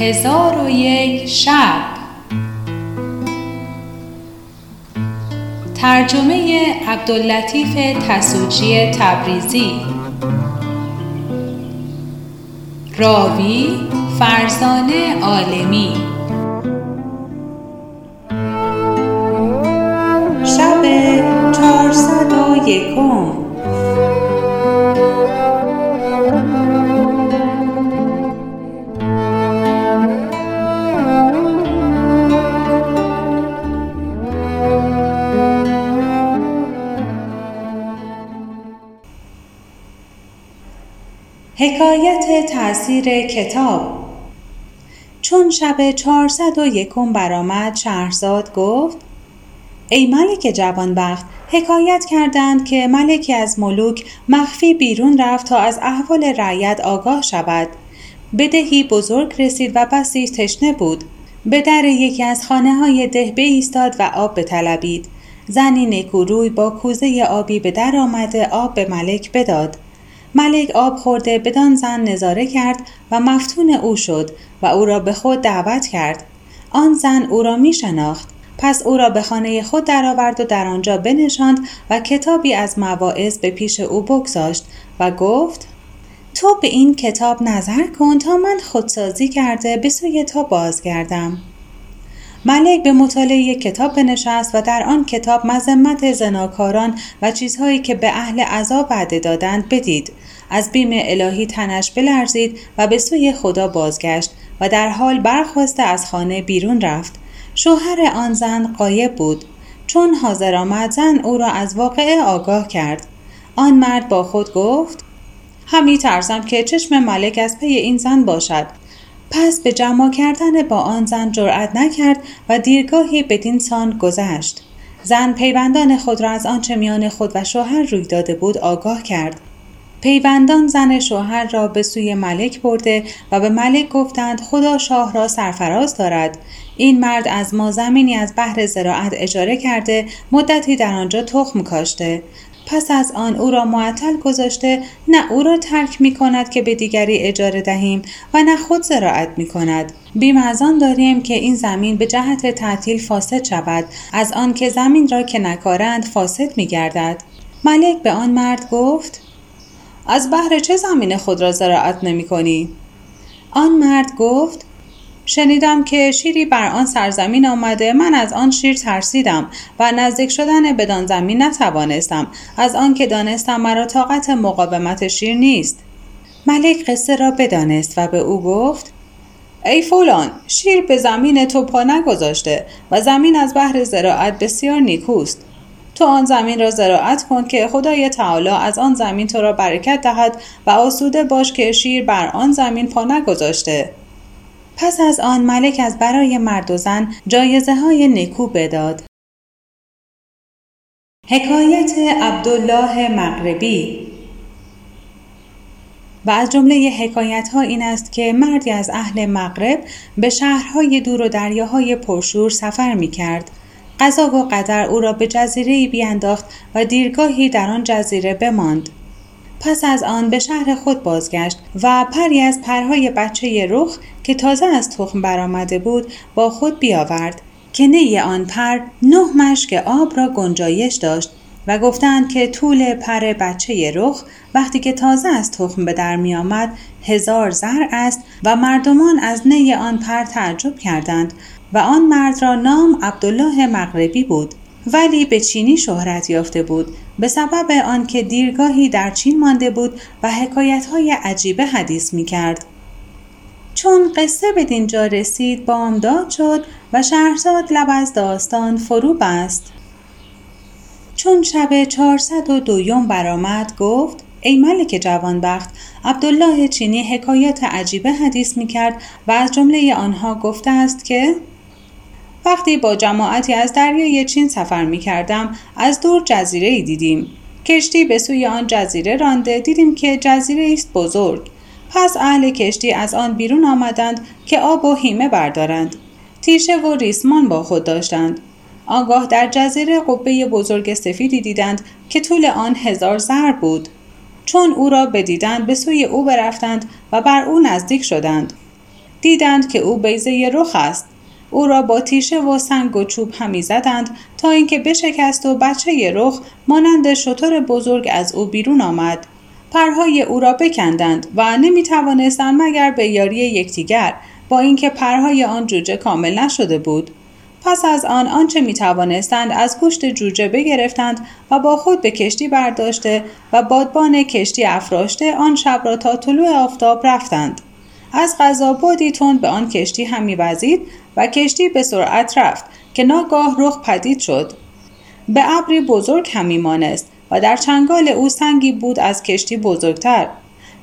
هزار و یک شب. ترجمه عبداللطیف تسوجی تبریزی. راوی فرزانه عالمی. حکایت تأثیر کتاب. چون شب چهارصد و یکم برآمد شهرزاد گفت ای ملک جوانبخت حکایت کردند که ملکی از ملوک مخفی بیرون رفت تا از احوال رعیت آگاه شود. بدهی بزرگ رسید و بسی تشنه بود. به در یکی از خانه های ده ایستاد و آب بطلبید. زنی نکوروی با کوزه آبی به در آمده آب به ملک بداد. ملک آب خورده بدان زن نظاره کرد و مفتون او شد و او را به خود دعوت کرد. آن زن او را می شناخت. پس او را به خانه خود درآورد و در آنجا بنشاند و کتابی از مواعظ به پیش او بگذاشت و گفت تو به این کتاب نظر کن تا من خودسازی کرده به سوی تو بازگردم. ملک به مطالعه کتاب بنشست و در آن کتاب مذمت زناکاران و چیزهایی که به اهل عذاب وعده دادند بدید. از بیم الهی تنش بلرزید و به سوی خدا بازگشت و در حال برخواسته از خانه بیرون رفت. شوهر آن زن قایب بود. چون حاضر آمد زن او را از واقعه آگاه کرد. آن مرد با خود گفت همی ترسم که چشم ملک از پی این زن باشد. پس به جمع کردن با آن زن جرأت نکرد و دیرگاهی بدین سان گذشت. زن پیوندان خود را از آنچه میان خود و شوهر روی داده بود آگاه کرد. پیوندان زن شوهر را به سوی ملک برده و به ملک گفتند خدا شاه را سرفراز دارد. این مرد از ما زمینی از بحر زراعت اجاره کرده مدتی در آنجا تخم کاشته. پس از آن او را معطل گذاشته نه او را ترک می کند که به دیگری اجاره دهیم و نه خود زراعت می کند بیم از آن داریم که این زمین به جهت تعطیل فاسد شود. از آن که زمین را که نکارند فاسد می گردد ملک به آن مرد گفت از بهر چه زمین خود را زراعت نمی کنی؟ آن مرد گفت شنیدم که شیری بر آن سرزمین آمده من از آن شیر ترسیدم و نزدیک شدن بدان زمین نتوانستم. از آنکه دانستم مرا طاقت مقاومت شیر نیست. ملک قصه را بدانست و به او گفت ای فلان شیر به زمین تو پا نگذاشته و زمین از بحر زراعت بسیار نیکوست. تو آن زمین را زراعت کن که خدای تعالی از آن زمین تو را برکت دهد و آسوده باش که شیر بر آن زمین پا نگذاشته. پس از آن ملک از برای مرد و زن جایزه های نکو بداد. حکایت عبدالله مغربی و از جمله حکایت ها این است که مردی از اهل مغرب به شهرهای دور و دریاهای پرشور سفر می کرد. قضا و قدر او را به جزیره بیانداخت و دیرگاهی در آن جزیره بماند. پس از آن به شهر خود بازگشت و پری از پرهای بچه رخ که تازه از تخم برآمده بود با خود بیاورد که نی آن پر نه مشک آب را گنجایش داشت و گفتند که طول پر بچه رخ وقتی که تازه از تخم به در می آمد هزار زر است و مردمان از نی آن پر تعجب کردند و آن مرد را نام عبدالله مغربی بود. ولی به چینی شهرت یافته بود به سبب آنکه دیرگاهی در چین مانده بود و حکایتهای عجیبه حدیث می کرد. چون قصه به دینجا رسید بامداد شد و شهرزاد لب از داستان فرو بست. چون شب چهارصد و دویم برآمد گفت ای ملک جوانبخت عبدالله چینی حکایت عجیبه حدیث می کرد و از جمله آنها گفته است که وقتی با جماعتی از دریای چین سفر می کردم از دور جزیره ای دیدیم. کشتی به سوی آن جزیره رانده دیدیم که جزیره است بزرگ. پس اهل کشتی از آن بیرون آمدند که آب و هیمه بردارند. تیشه و ریسمان با خود داشتند. آنگاه در جزیره قبه بزرگ سفیدی دیدند که طول آن هزار زر بود. چون او را بدیدند به سوی او برفتند و بر او نزدیک شدند. دیدند که او بیزه رخ است او را با تیشه و سنگ و چوب همی زدند تا اینکه بشکست و بچه رخ مانند شطور بزرگ از او بیرون آمد. پرهای او را بکندند و نمی توانستند مگر به یاری یکدیگر با اینکه پرهای آن جوجه کامل نشده بود. پس از آن آنچه می توانستند از گوشت جوجه بگرفتند و با خود به کشتی برداشته و بادبان کشتی افراشته آن شب را تا طلوع آفتاب رفتند. از غذا بادی تند به آن کشتی همی وزید و کشتی به سرعت رفت که ناگاه رخ پدید شد. به ابری بزرگ همی مانست و در چنگال او سنگی بود از کشتی بزرگتر.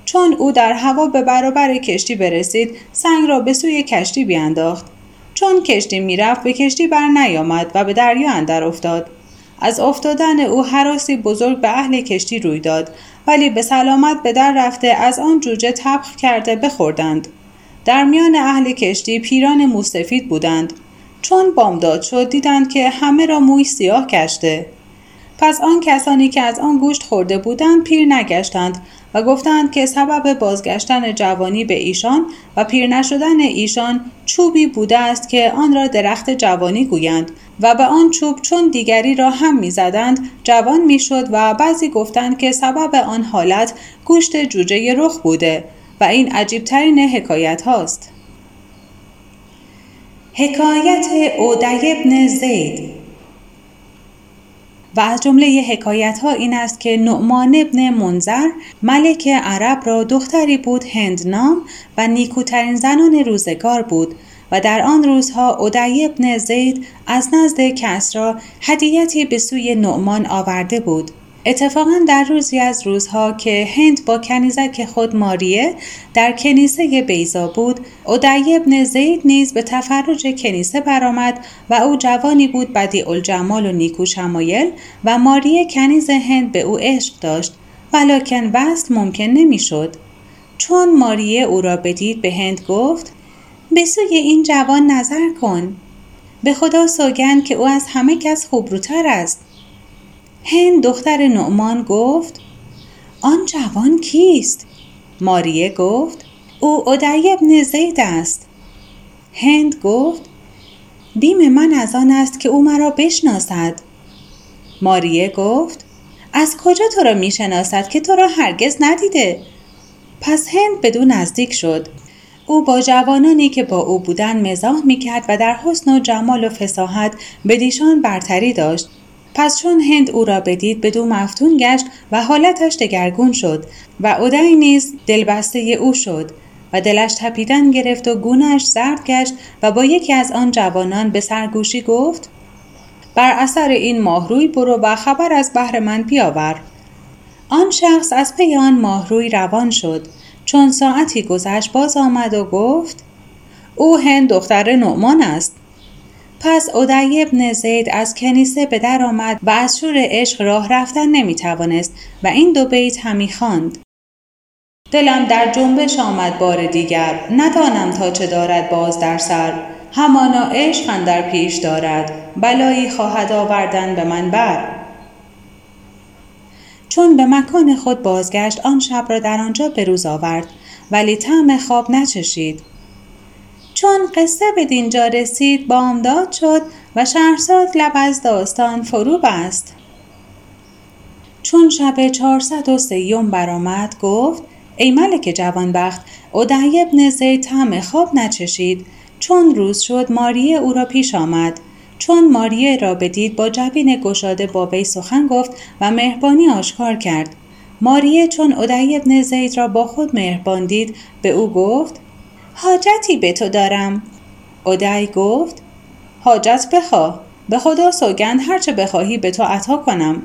چون او در هوا به برابر کشتی برسید سنگ را به سوی کشتی بیانداخت. چون کشتی می‌رفت به کشتی بر نیامد و به دریا اندر افتاد. از افتادن او حراسی بزرگ به اهل کشتی روی داد ولی به سلامت به در رفته از آن جوجه تبخ کرده بخوردند. در میان اهل کشتی پیران موسفید بودند. چون بامداد شد دیدند که همه را موی سیاه کشته. پس آن کسانی که از آن گوشت خورده بودند پیر نگشتند و گفتند که سبب بازگشتن جوانی به ایشان و پیر نشدن ایشان چوبی بوده است که آن را درخت جوانی گویند و به آن چوب چون دیگری را هم می‌زدند جوان می‌شد و بعضی گفتند که سبب آن حالت گوشت جوجه رخ بوده و این عجیبترین حکایت هاست. حکایت اودی ابن زید. و از جمله حکایت ها این است که نعمان ابن منظر ملک عرب را دختری بود هندنام و نیکوترین زنان روزگار بود و در آن روزها اودی ابن زید از نزد کسرا هدیتی به سوی نعمان آورده بود. اتفاقا در روزی از روزها که هند با کنیزک خود ماریه در کنیسه بیزا بود اودی ابن زید نیز به تفرج کنیسه برآمد و او جوانی بود بدی الجمال و نیکو شمایل و ماریه کنیز هند به او عشق داشت ولکن وصل ممکن نمی‌شد. چون ماریه او را بدید به هند گفت به سوی این جوان نظر کن. به خدا سوگند که او از همه کس خوبروتر است. هند دختر نعمان گفت آن جوان کیست؟ ماریه گفت او ادعی ابن زید است. هند گفت بیم من از آن است که او مرا بشناسد. ماریه گفت از کجا تو را می‌شناسد که تو را هرگز ندیده؟ پس هند بدو نزدیک شد. او با جوانانی که با او بودن مزاح می‌کرد و در حسن و جمال و فساحت بدیشان برتری داشت. پس چون هند او را بدید بدو مفتون گشت و حالتش دگرگون شد و اودعی نیز دلبسته او شد و دلش تپیدن گرفت و گونهش زرد گشت و با یکی از آن جوانان به سرگوشی گفت بر اثر این ماهروی برو و خبر از بهر من بیاور. آن شخص از پی آن ماهروی روان شد. چون ساعتی گذشت باز آمد و گفت او هند دختر نعمان است پس اودعی ابن زید از کنیسه به در آمد و از شور عشق راه رفتن نمی توانست و این دو بیت همی خواند. دلم در جنبش آمد بار دیگر ندانم تا چه دارد باز در سر همانا عشق در پیش دارد بلایی خواهد آوردن به من بر چون به مکان خود بازگشت آن شب را در آنجا به روز آورد ولی طعم خواب نچشید. چون قصه به دینجا رسید بامداد شد و شهرزاد لب از داستان فرو بست چون شب چهارصد و سیوم برآمد گفت ای ملک جوانبخت ادعی ابن زید طعم خواب نچشید. چون روز شد ماریه او را پیش آمد. چون ماریه را بدید با جبین گشاده با وی سخن گفت و مهربانی آشکار کرد. ماریه چون ادعی ابن زید را با خود مهربان دید به او گفت حاجتی به تو دارم. اودعی گفت حاجت بخواه به خدا سوگند هرچه بخواهی به تو عطا کنم.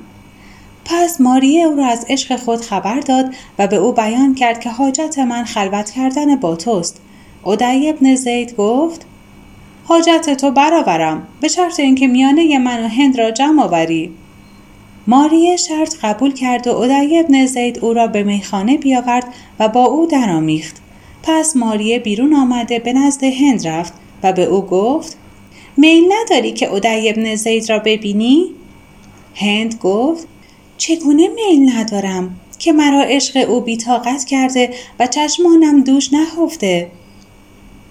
پس ماریه او را از عشق خود خبر داد و به او بیان کرد که حاجت من خلوت کردن با توست. اودعی ابن زید گفت حاجت تو برآورم به شرط اینکه میانه من و هند را جمع آوری. ماریه شرط قبول کرد و اودعی ابن زید او را به میخانه بیاورد و با او درآمیخت. پس ماریه بیرون آمده به نزد هند رفت و به او گفت میل نداری که اودعی ابن زید را ببینی؟ هند گفت چگونه میل ندارم که مرا عشق او بیتاقت کرده و چشمانم دوش نهفته؟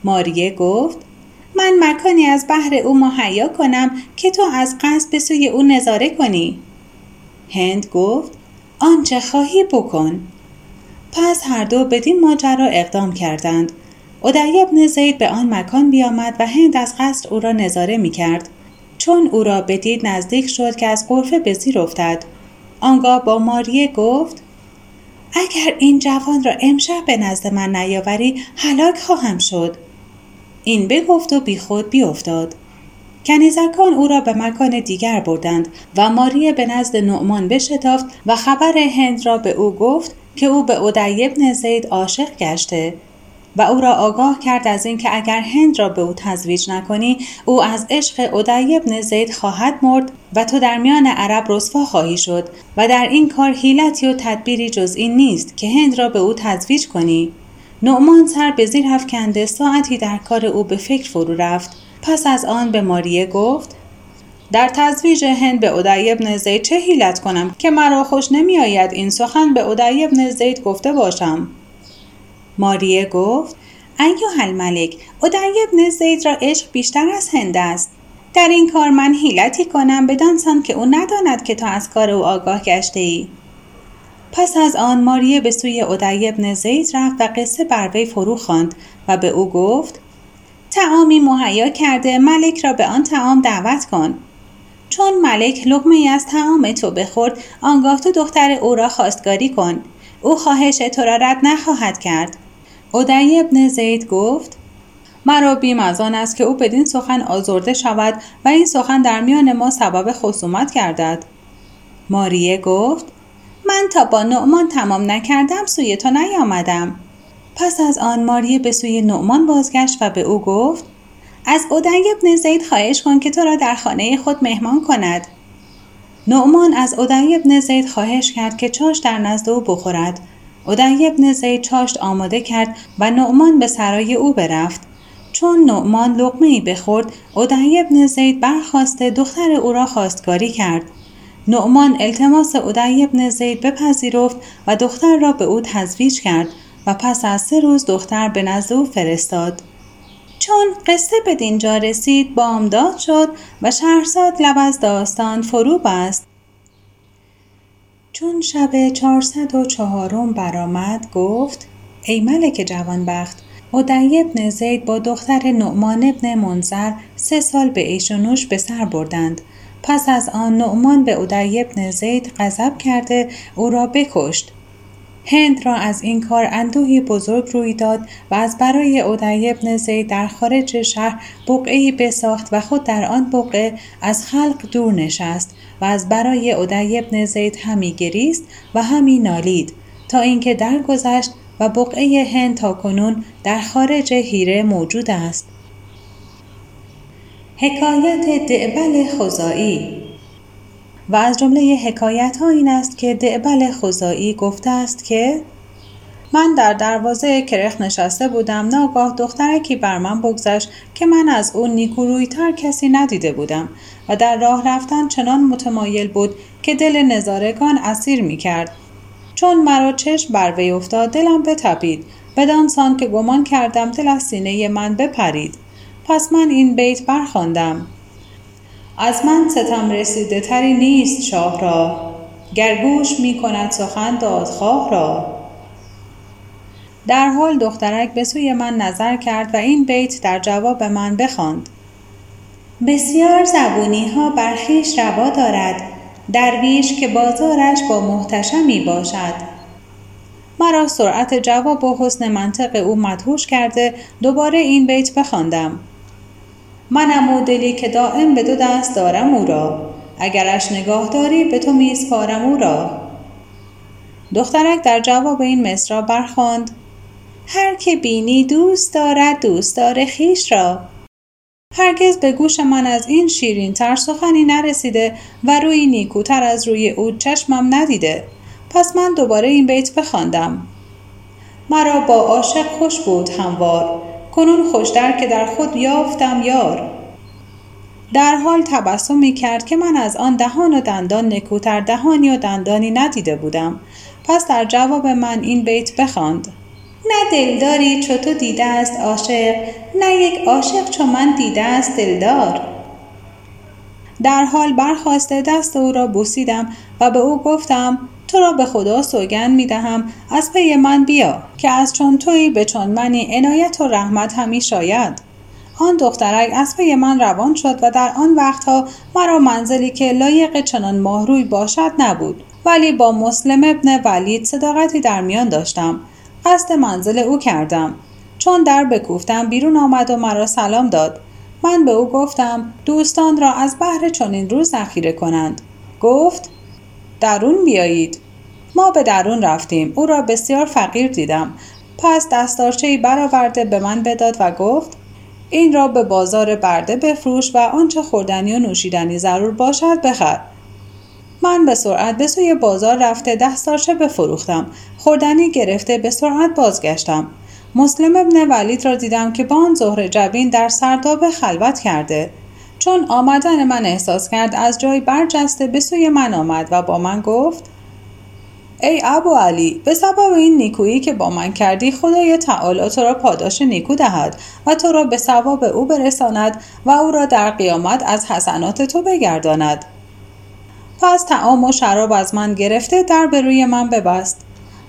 ماریه گفت من مکانی از بحر او مهیا کنم که تو از قصد به سوی او نظاره کنی. هند گفت آنچه خواهی بکن. پس هر دو بدین ماجرا اقدام کردند. ادعی ابن زید به آن مکان بیامد و هند از قصد او را نظاره می کرد. چون او را بدید نزدیک شد که از قرفه به زیر افتد. آنگاه با ماریه گفت اگر این جوان را امشب به نزد من نیاوری هلاک خواهم شد. این بگفت و بیخود بیافتاد کنیزکان او را به مکان دیگر بردند و ماریه به نزد نعمان بشتافت و خبر هند را به او گفت که او به ادعی ابن زید عاشق گشته و او را آگاه کرد از اینکه اگر هند را به او تزویج نکنی او از عشق ادعی ابن زید خواهد مرد و تو در میان عرب رسوا خواهی شد و در این کار حیلتی و تدبیری جز این نیست که هند را به او تزویج کنی. نعمان سر به زیر افکنده ساعتی در کار او به فکر فرو رفت. پس از آن به ماریه گفت در تزویج هند به ادعی ابن زید چه حیلت کنم که مرا خوش نمی آید این سخن به ادعی ابن زید گفته باشم؟ ماریه گفت ایوه الملک ادعی ابن زید را عشق بیشتر از هند است. در این کار من حیلتی کنم بدانسان که او نداند که تا از کار او آگاه گشته ای پس از آن ماریه به سوی ادعی ابن زید رفت و قصه بر وی فرو خواند و به او گفت تعامی مهیا کرده ملک را به آن تعام دعوت کن. چون ملک لغمه ای از تعام تو بخورد آنگاه تو دختر او را خواستگاری کن. او خواهش تو را رد نخواهد کرد. ادعی ابن زید گفت مرا بیم از آن است که او بدین سخن آزرده شود و این سخن در میان ما سبب خصومت گردد. ماریه گفت من تا با نعمان تمام نکردم سوی تو نیامدم. پس از آن ماریه به سوی نعمان بازگشت و به او گفت از ادعی ابن زید خواهش کن که تو را در خانه خود مهمان کند. نعمان از ادعی ابن زید خواهش کرد که چاش در نزد او بخورد. ادعی ابن زید چاشت آماده کرد و نعمان به سرای او برفت. چون نعمان لقمه ای بخورد ادعی ابن زید برخواسته دختر او را خواستگاری کرد. نعمان التماس ادعی ابن زید بپذیرفت و دختر را به او تزویج کرد و پس از سه روز دختر به نزد او فرستاد. چون قصه به دینجا رسید بامداد شد و شهرزاد لب از داستان فرو بست. چون شب چهارصد و چهارم برآمد گفت ای ملک جوانبخت ادعی ابن زید با دختر نعمان ابن منظر سه سال به عیش و نوش به سر بردند. پس از آن نعمان به ادعی ابن زید غضب کرده او را بکشت. هند را از این کار اندوهی بزرگ روی داد و از برای ادعی ابن زید در خارج شهر بقعی بساخت و خود در آن بقعه از خلق دور نشست و از برای ادعی ابن زید همی گریست و همی نالید تا اینکه درگذشت و بقعه هند تا کنون در خارج هیره موجود است. حکایت دعبل خزایی و از جمله حکایت ها این است که دعبل خزایی گفته است که من در دروازه کرخ نشسته بودم. ناگاه دخترکی بر من بگذشت که من از او نیکورویتر کسی ندیده بودم و در راه رفتن چنان متمایل بود که دل نظارگان اسیر می کرد. چون مرا چشم بر وی افتاد دلم بتپید. بدانسان که گمان کردم دل از سینه من بپرید. پس من این بیت برخواندم. از من ستم رسیده تری نیست شاه را. گرگوش می کند سخن دادخواه را. در حال دخترک به سوی من نظر کرد و این بیت در جواب من بخواند. بسیار زبونی ها برخیش روا دارد. درویش که بازارش با محتشمی باشد. مرا سرعت جواب و حسن منطق او مدهوش کرده دوباره این بیت بخواندم. منم و دلی که دائم به دو دست دارم او را. اگرش نگاه داری به تو میسپارم او را. دخترک در جواب این مصرا برخواند. هر که بینی دوست دارد دوست داره خیش را. هرگز به گوش من از این شیرین تر سخنی نرسیده و روی نیکوتر از روی او چشمم ندیده. پس من دوباره این بیت بخواندم. مرا با عاشق خوش بود هموار. کنون خوشتر که در خود یافتم یار. در حال تبسم کرد که من از آن دهان و دندان نکوتر دهانی و دندانی ندیده بودم. پس در جواب من این بیت بخواند. نه دلداری چو تو دیده است عاشق نه یک عاشق چو من دیده است دلدار. در حال برخواسته دست او را بوسیدم و به او گفتم تو را به خدا سوگند می دهم از پی من بیا که از چون تویی به چون منی عنایت و رحمت همی شاید. آن دخترک از پی من روان شد و در آن وقتها مرا منزلی که لایق چنان ماهروی باشد نبود. ولی با مسلم ابن ولید صداقتی در میان داشتم. قصد منزل او کردم. چون در بکوفتم بیرون آمد و مرا سلام داد. من به او گفتم دوستان را از بهر چنین روز ذخیره کنند. گفت درون بیایید. ما به درون رفتیم. او را بسیار فقیر دیدم. پس دستارچهای برآورده به من بداد و گفت این را به بازار برده بفروش و آنچه خوردنی و نوشیدنی ضرور باشد بخر. من به سرعت به سوی بازار رفته دستارچه بفروختم. خوردنی گرفته به سرعت بازگشتم. مسلم ابن ولید را دیدم که با آن ظهر جبین در سرداب خلوت کرده. چون آمدن من احساس کرد از جای برجسته به سوی من آمد و با من گفت ای ابو علی به سبب این نیکویی که با من کردی خدای تعالی تو را پاداش نیکو دهد و تو را به ثواب او برساند و او را در قیامت از حسنات تو بگرداند. پس تعام و شراب از من گرفته در به روی من ببست.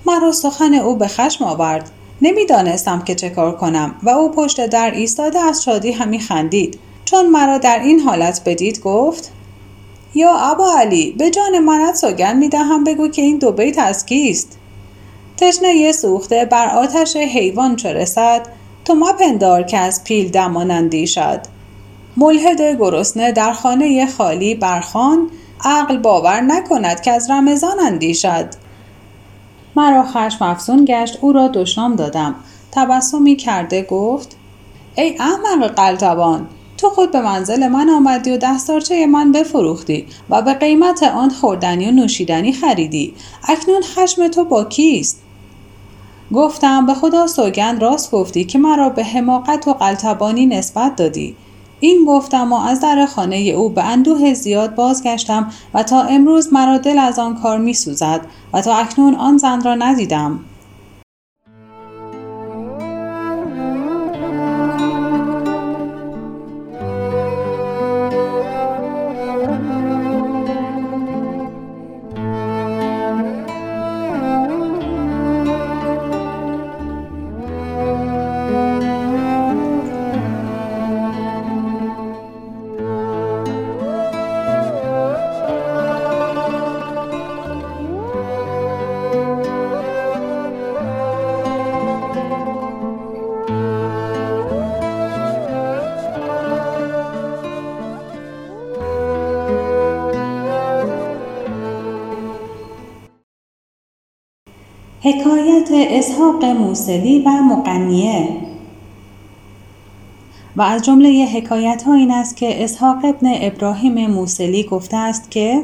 مرا سخن او به خشم آورد. نمی‌دانستم که چه کار کنم و او پشت در ایستاده از شادی همی خندید. چون مرا در این حالت بدید گفت یا ابا علی به جان منت سوگند می‌دهم بگو که این دو بیت از کیست؟ تشنه سوخته بر آتش حیوان چو رسد؟ تو مپندار که از پیل دمان اندیشد. ملحد گرسنه در خانه خالی برخان عقل باور نکند که از رمضان اندیشد. مرا خشم افزون گشت او را دشنام دادم. تبسمی کرده گفت ای احمق قلتبان تو خود به منزل من آمدی و دستارچه من بفروختی و به قیمت آن خوردنی و نوشیدنی خریدی. اکنون خشم تو با کیست؟ گفتم به خدا سوگند راست گفتی که مرا به حماقت و قلتبانی نسبت دادی. این گفتم و از در خانه او به اندوه زیاد بازگشتم و تا امروز مرا دل از آن کار می سوزد و تا اکنون آن زن را ندیدم. اسحاق موسلی و مقنیه و از جمله حکایت ها این است که اسحاق ابن ابراهیم موسلی گفته است که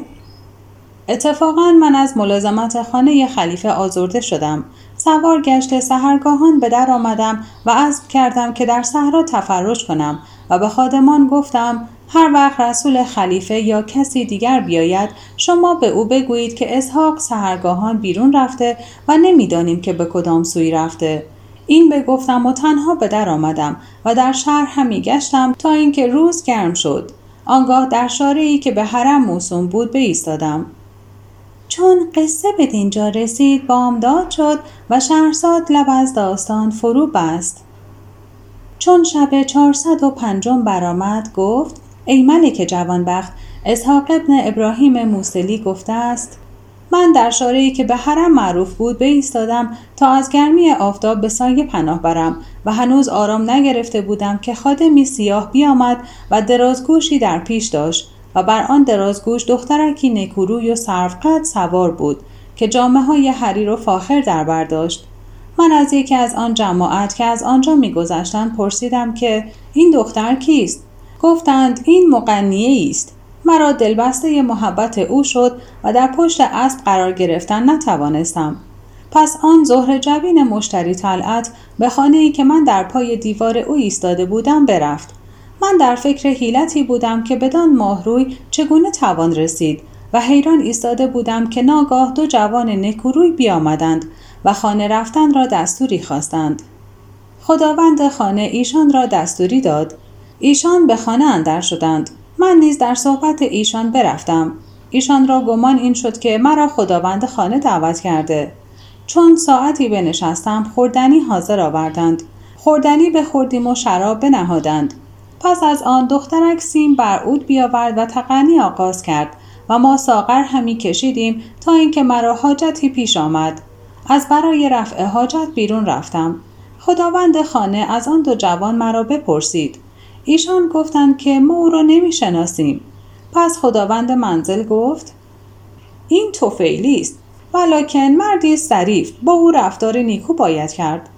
اتفاقا من از ملازمت خانه خلیفه آزرده شدم. سوار گشت سهرگاهان به در آمدم و عزم کردم که در صحرا تفرج کنم و به خادمان گفتم هر وقت رسول خلیفه یا کسی دیگر بیاید شما به او بگویید که اسحاق سهرگاهان بیرون رفته و نمی‌دانیم که به کدام سوی رفته. این بگفتم و تنها به در آمدم و در شهر همی گشتم تا اینکه روز گرم شد. آنگاه در شاره که به حرم موسوم بود بایستادم. چون قصه به دینجا رسید بامداد شد و شهرزاد لب از داستان فرو بست. چون شب چهارصد و پنجم برآمد گفت ای ملک جوانبخت اسحاق ابن ابراهیم موسلی گفته است من در شارعی که به حرم معروف بود ایستادم تا از گرمی آفتاب به سایه پناه برم و هنوز آرام نگرفته بودم که خادمی سیاه بیامد و درازگوشی در پیش داشت و بر آن درازگوش دخترکی نکوروی و سرفقد سوار بود که جامعه های حریر و فاخر در برداشت من از یکی از آن جماعت که از آنجا میگذشتند پرسیدم که این دختر کیست؟ گفتند این مقنیه است. مرا دلبسته محبت او شد و در پشت اسب قرار گرفتن نتوانستم. پس آن ظهر جبین مشتری طلعت به خانه ای که من در پای دیوار او ایستاده بودم برفت. من در فکر حیلتی بودم که بدان ماهروی چگونه توان رسید و حیران ایستاده بودم که ناگاه دو جوان نکوروی بیامدند و خانه رفتن را دستوری خواستند. خداوند خانه ایشان را دستوری داد. ایشان به خانه اندر شدند. من نیز در صحبت ایشان برفتم. ایشان را گمان این شد که مرا خداوند خانه دعوت کرده. چون ساعتی بنشستم خوردنی حاضر آوردند. خوردنی به خوردیم و شراب بنهادند. پس از آن دخترک سیم بر عود بیاورد و تقنی آغاز کرد و ما ساغر همی کشیدیم تا اینکه مرا حاجتی پیش آمد. از برای رفع حاجت بیرون رفتم. خداوند خانه از آن دو جوان مرا بپرسید. ایشان گفتند که ما او را نمی‌شناسیم. پس خداوند منزل گفت این توفیلی است ولکن مردی ظریف با او رفتار نیکو باید کرد.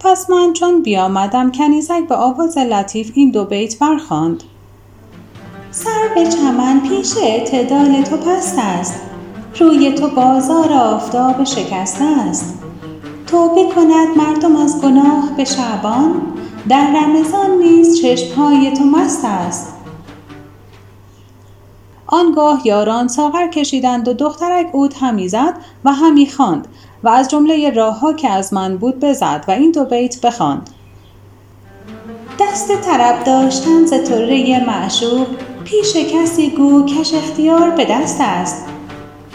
پس من چون بیامدم کنیزک به آواز لطیف این دو بیت برخواند. سر به چمن پیش اعتدال تو پست است روی تو بازار آفتاب شکسته است. توبه کند مردم از گناه به شعبان در رمضان نیز چشمهای تو مست است. آنگاه یاران ساغر کشیدند و دخترک اود همی زد و همی خواند و از جمله راهها که از من بود بزد و این دو بیت بخواند. دست طرب داشتن ز طره معشوق پیش کسی گو کش اختیار به دست است.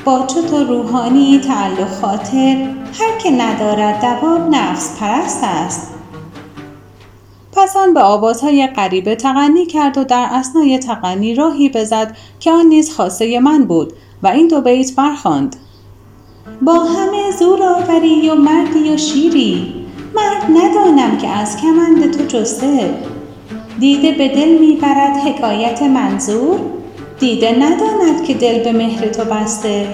با چو روحانی تعلق خاطر هر که ندارد دوام نفس پرست است. پس آن به آوازهای غریبه تغنی کرد و در اسنای تغنی راهی بزد که آن نیز خاصه من بود و این دو بیت برخواند. با همه زور آوری و مردی و شیری مرد ندانم که از کمند تو جسته. دیده به دل می‌برد حکایت منظور دیده نداند که دل به مهر تو بسته.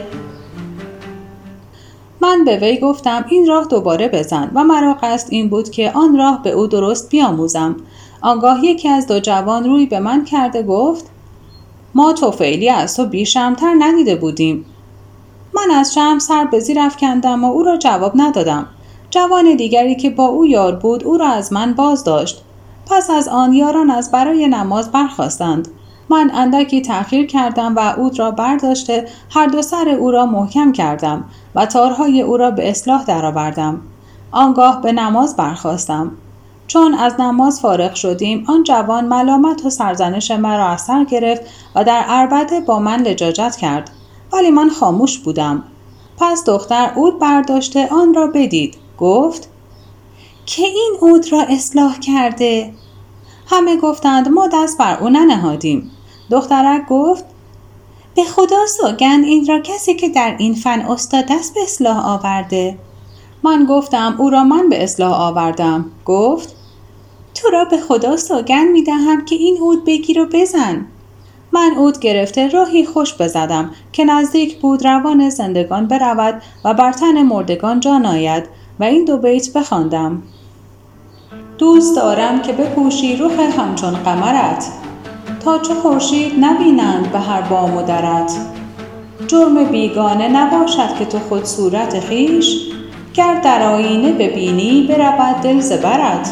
من به وی گفتم این راه دوباره بزن. و مرا قصد این بود که آن راه به او درست بیاموزم. آنگاه یکی از دو جوان روی به من کرده گفت ما توفیلی از تو بیشمتر ندیده بودیم. من از شم سر به زیر افکندم و او را جواب ندادم. جوان دیگری که با او یار بود او را از من باز داشت پس از آن یاران از برای نماز برخواستند من اندکی تأخیر کردم و عود را برداشته هر دو سر او را محکم کردم و تارهای او را به اصلاح درآوردم. آنگاه به نماز برخواستم چون از نماز فارغ شدیم آن جوان ملامت و سرزنش مرا از سر گرفت و در عربده با من لجاجت کرد. ولی من خاموش بودم. پس دختر عود برداشته آن را بدید. گفت که این عود را اصلاح کرده؟ همه گفتند ما دست بر او ننهادیم. دخترک گفت به خدا سوگند این را کسی که در این فن استاد است به اصلاح آورده. من گفتم او را من به اصلاح آوردم. گفت تو را به خدا سوگند می دهم که این عود بگیر و بزن. من عود گرفته راهی خوش بزدم که نزدیک بود روان زندگان برود و بر تن مردگان جان آید و این دو بیت بخواندم. دوست دارم که بپوشی رخ همچون قمرت. تا چو خورشید نبینند به هر بام و درت جرم بیگانه نباشد که تو خود صورت خیش گر در آینه ببینی برود دل زبرت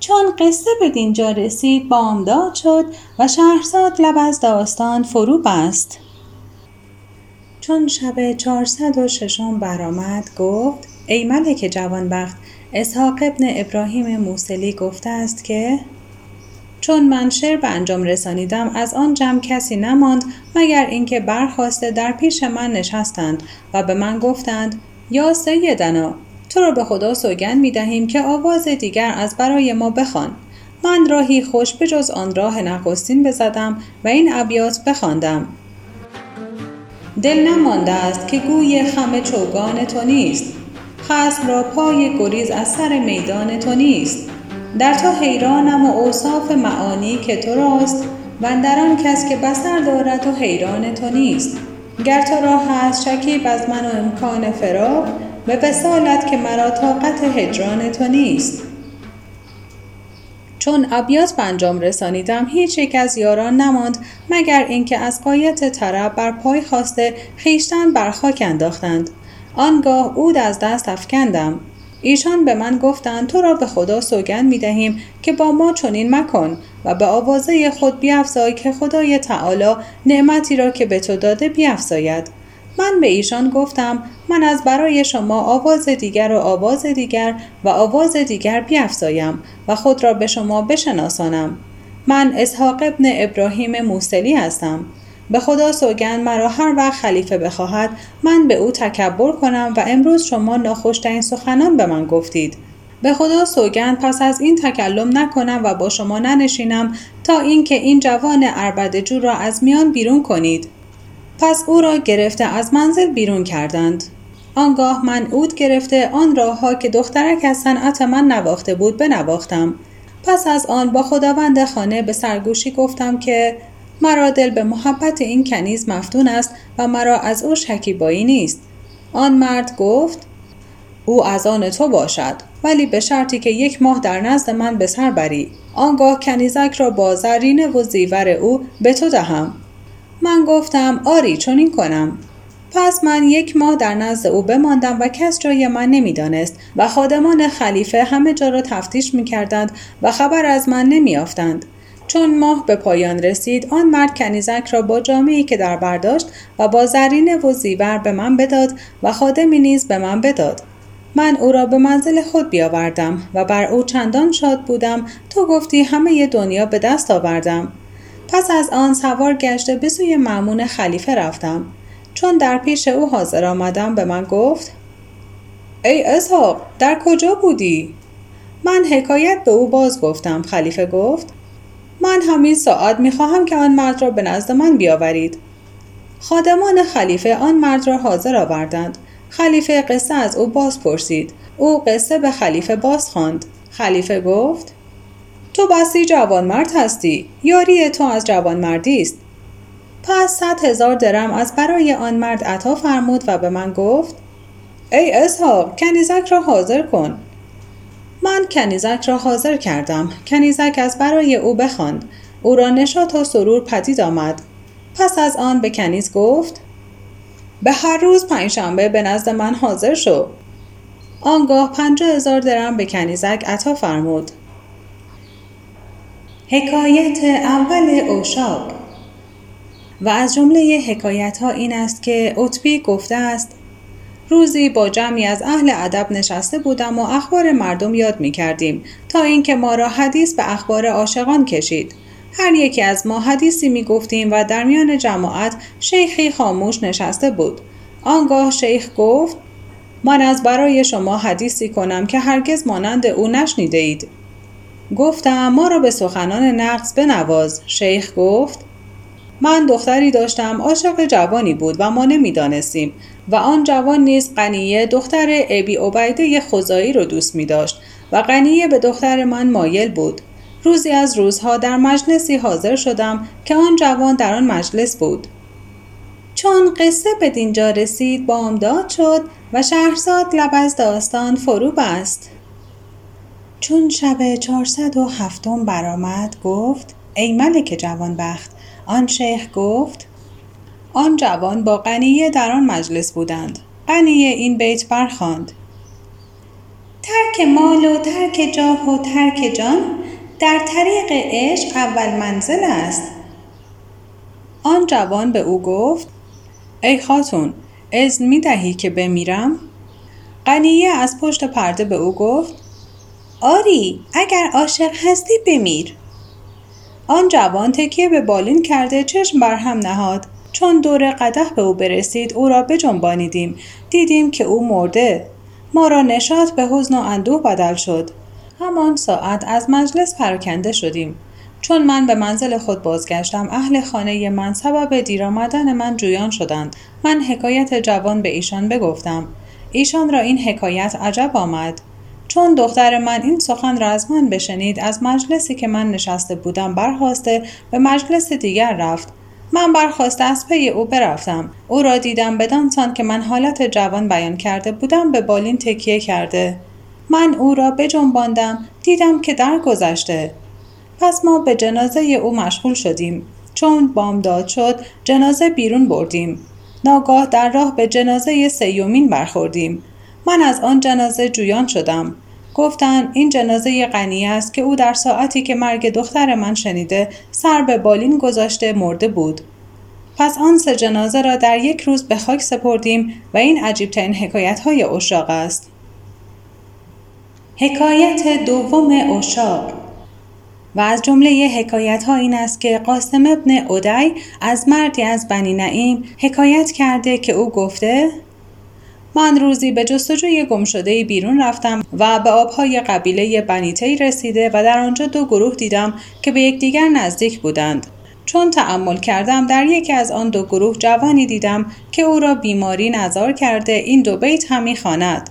چون قصه به دینجا رسید بامداد شد و شهرزاد لب از داستان فرو بست. چون شب چهارصد و ششم برآمد گفت ای ملک جوانبخت اسحاق ابن ابراهیم موسلی گفته است که چون من شعر به انجام رسانیدم از آن جمع کسی نماند مگر اینکه برخواسته در پیش من نشستند و به من گفتند یا سیدنا تو را به خدا سوگند می دهیم که آواز دیگر از برای ما بخوان. من راهی خوش به جز آن راه نخستین بزدم و این ابیات بخواندم. دل نمانده است که گوی خم چوگان تو نیست. خسم را پای گریز از سر میدان تو نیست. در تو حیرانم و اوصاف معانی که تو راست و در آن کس که بسر دارد و حیران تو نیست. گر تو را هست شکیب از من و امکان فراق به وسالت که مرا طاقت هجران تو نیست. چون ابیات به انجام رسانیدم هیچ یک از یاران نماند مگر اینکه از قایت طرب بر پای خواسته خیشتن بر خاک انداختند. آنگاه اود از دست افکندم. ایشان به من گفتند تو را به خدا سوگند می دهیم که با ما چنین مکن و به آوازه خود بیافزای که خدای تعالی نعمتی را که به تو داده بیافزاید من به ایشان گفتم من از برای شما آواز دیگر و آواز دیگر و آواز دیگر بیافزایم و خود را به شما بشناسانم. من اسحاق ابن ابراهیم موسلی هستم. به خدا سوگند مرا هر وقت خلیفه بخواهد من به او تکبر کنم و امروز شما ناخوشترین سخنان به من گفتید. به خدا سوگند پس از این تکلم نکنم و با شما ننشینم تا اینکه این جوان اربدجو را از میان بیرون کنید. پس او را گرفته از منزل بیرون کردند. آنگاه من اود گرفته آن راهها که دخترک از صنعت من نواخته بود بنواختم. پس از آن با خداوند خانه به سرگوشی گفتم که مرا دل به محبت این کنیز مفتون است و مرا از او شکیبایی نیست. آن مرد گفت او از آن تو باشد ولی به شرطی که یک ماه در نزد من به سر بری. آنگاه کنیزک را با زرینه و زیور او به تو دهم. من گفتم آری چنین کنم. پس من یک ماه در نزد او بماندم و کس جای من نمی‌دانست و خادمان خلیفه همه جا را تفتیش می کردند و خبر از من نمیافتند. چون ماه به پایان رسید آن مرد کنیزک را با جامعی که در برداشت و با زرینه و زیور به من بداد و خادمی نیز به من بداد. من او را به منزل خود بیاوردم و بر او چندان شاد بودم تو گفتی همه دنیا به دست آوردم. پس از آن سوار گشته به سوی معمون خلیفه رفتم. چون در پیش او حاضر آمدم به من گفت ای اسحاق در کجا بودی؟ من حکایت به او باز گفتم خلیفه گفت من همین ساعت می‌خواهم که آن مرد را به نزد من بیاورید. خادمان خلیفه آن مرد را حاضر آوردند. خلیفه قصه از او باز پرسید. او قصه به خلیفه باز خواند. خلیفه گفت تو بسی جوانمرد هستی. یاری تو از جوانمردی است. پس صد هزار درم از برای آن مرد عطا فرمود و به من گفت ای اسحاق کنیزک را حاضر کن. من کنیزک را حاضر کردم. کنیزک از برای او بخواند. او را نشاط و سرور پدید آمد. پس از آن به کنیز گفت به هر روز پنجشنبه به نزد من حاضر شو. آنگاه پنجاه هزار درم به کنیزک عطا فرمود. حکایت اول اوشاب و از جمله حکایت ها این است که اطبی گفته است روزی با جمعی از اهل ادب نشسته بودم و اخبار مردم یاد می کردیم تا اینکه ما را حدیث به اخبار عاشقان کشید. هر یکی از ما حدیثی می گفتیم و در میان جماعت شیخی خاموش نشسته بود. آنگاه شیخ گفت من از برای شما حدیثی کنم که هرگز مانند او نشنیده اید گفتم ما را به سخنان نقص بنواز. شیخ گفت من دختری داشتم عاشق جوانی بود و ما نمی‌دانستیم و آن جوان نیز قنیه دختر ابی عبیده خزایی رو دوست می داشت و قنیه به دختر من مایل بود. روزی از روزها در مجلسی حاضر شدم که آن جوان در آن مجلس بود. چون قصه به دینجا رسید بامداد شد و شهرزاد لب از داستان فرو بست. چون شب چهارصد و هفتم برآمد گفت ای ملک جوانبخت آن شیخ گفت آن جوان با قنیه در آن مجلس بودند. قنیه این بیت برخواند. ترک مال و ترک جاه و ترک جان در طریق عشق اول منزل است. آن جوان به او گفت ای خاتون اذن می دهی که بمیرم؟ قنیه از پشت پرده به او گفت آری اگر عاشق هستی بمیر. آن جوان تکیه به بالین کرده چشم بر هم نهاد. چون دور قده به او برسید او را بجنبانیدیم. دیدیم که او مرده. ما را نشاط به حزن و اندوه بدل شد. همان ساعت از مجلس پراکنده شدیم. چون من به منزل خود بازگشتم اهل خانه من سبب دیر آمدن من جویان شدند. من حکایت جوان به ایشان بگفتم. ایشان را این حکایت عجب آمد. چون دختر من این سخن را از من بشنید از مجلسی که من نشسته بودم برخاسته به مجلس دیگر رفت. من برخاسته از پی او برفتم. او را دیدم بدانسان که من حالت جوان بیان کرده بودم به بالین تکیه کرده. من او را بجنباندم دیدم که در گذشته. پس ما به جنازه او مشغول شدیم. چون بامداد شد جنازه بیرون بردیم. ناگاه در راه به جنازه سیومین برخوردیم. من از آن جنازه جویان شدم. گفتند این جنازه غنی است که او در ساعتی که مرگ دختر من شنیده سر به بالین گذاشته مرده بود. پس آن سه جنازه را در یک روز به خاک سپردیم و این عجیبترین حکایت های اشاق است. حکایت دوم اشاق. و از جمله حکایت ها این است که قاسم ابن اودی از مردی از بنی نعیم حکایت کرده که او گفته من روزی به جستجوی گمشده بیرون رفتم و به آبهای قبیله بنیتی رسیده و در آنجا دو گروه دیدم که به یکدیگر نزدیک بودند. چون تعمل کردم در یکی از آن دو گروه جوانی دیدم که او را بیماری نظار کرده این دو بیت هم می‌خواند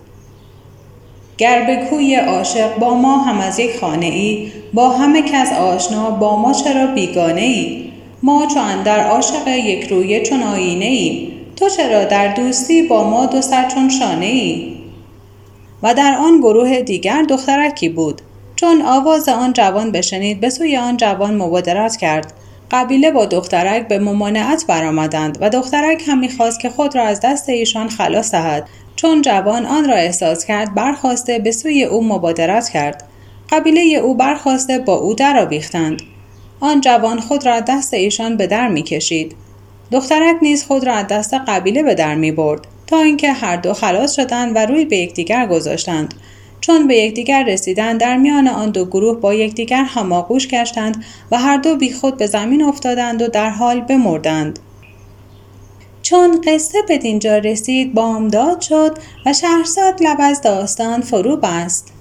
گر به کوی عاشق با ما هم از یک خانه ای با همه کس آشنا با ما چرا بیگانه ای ما چو اندر عاشق یک رویه چون آینه ایم تو چرا در دوستی با ما دو سر چون شانه ای و در آن گروه دیگر دخترکی بود چون آواز آن جوان بشنید به سوی آن جوان مبادرت کرد. قبیله با دخترک به ممانعت برآمدند و دخترک هم می‌خواست که خود را از دست ایشان خلاص دهد. چون جوان آن را احساس کرد برخواسته به سوی او مبادرت کرد. قبیله او برخواسته با او درآویختند. آن جوان خود را دست ایشان به در می‌کشید. دخترک نیز خود را از دست قبیله به در می برد تا اینکه هر دو خلاص شدند و روی به یکدیگر گذاشتند. چون به یکدیگر رسیدند در میان آن دو گروه با یکدیگر هماغوش گشتند و هر دو بیخود به زمین افتادند و در حال بمردند. چون قصه به دینجا رسید بامداد شد و شهرزاد لب از داستان فرو بست.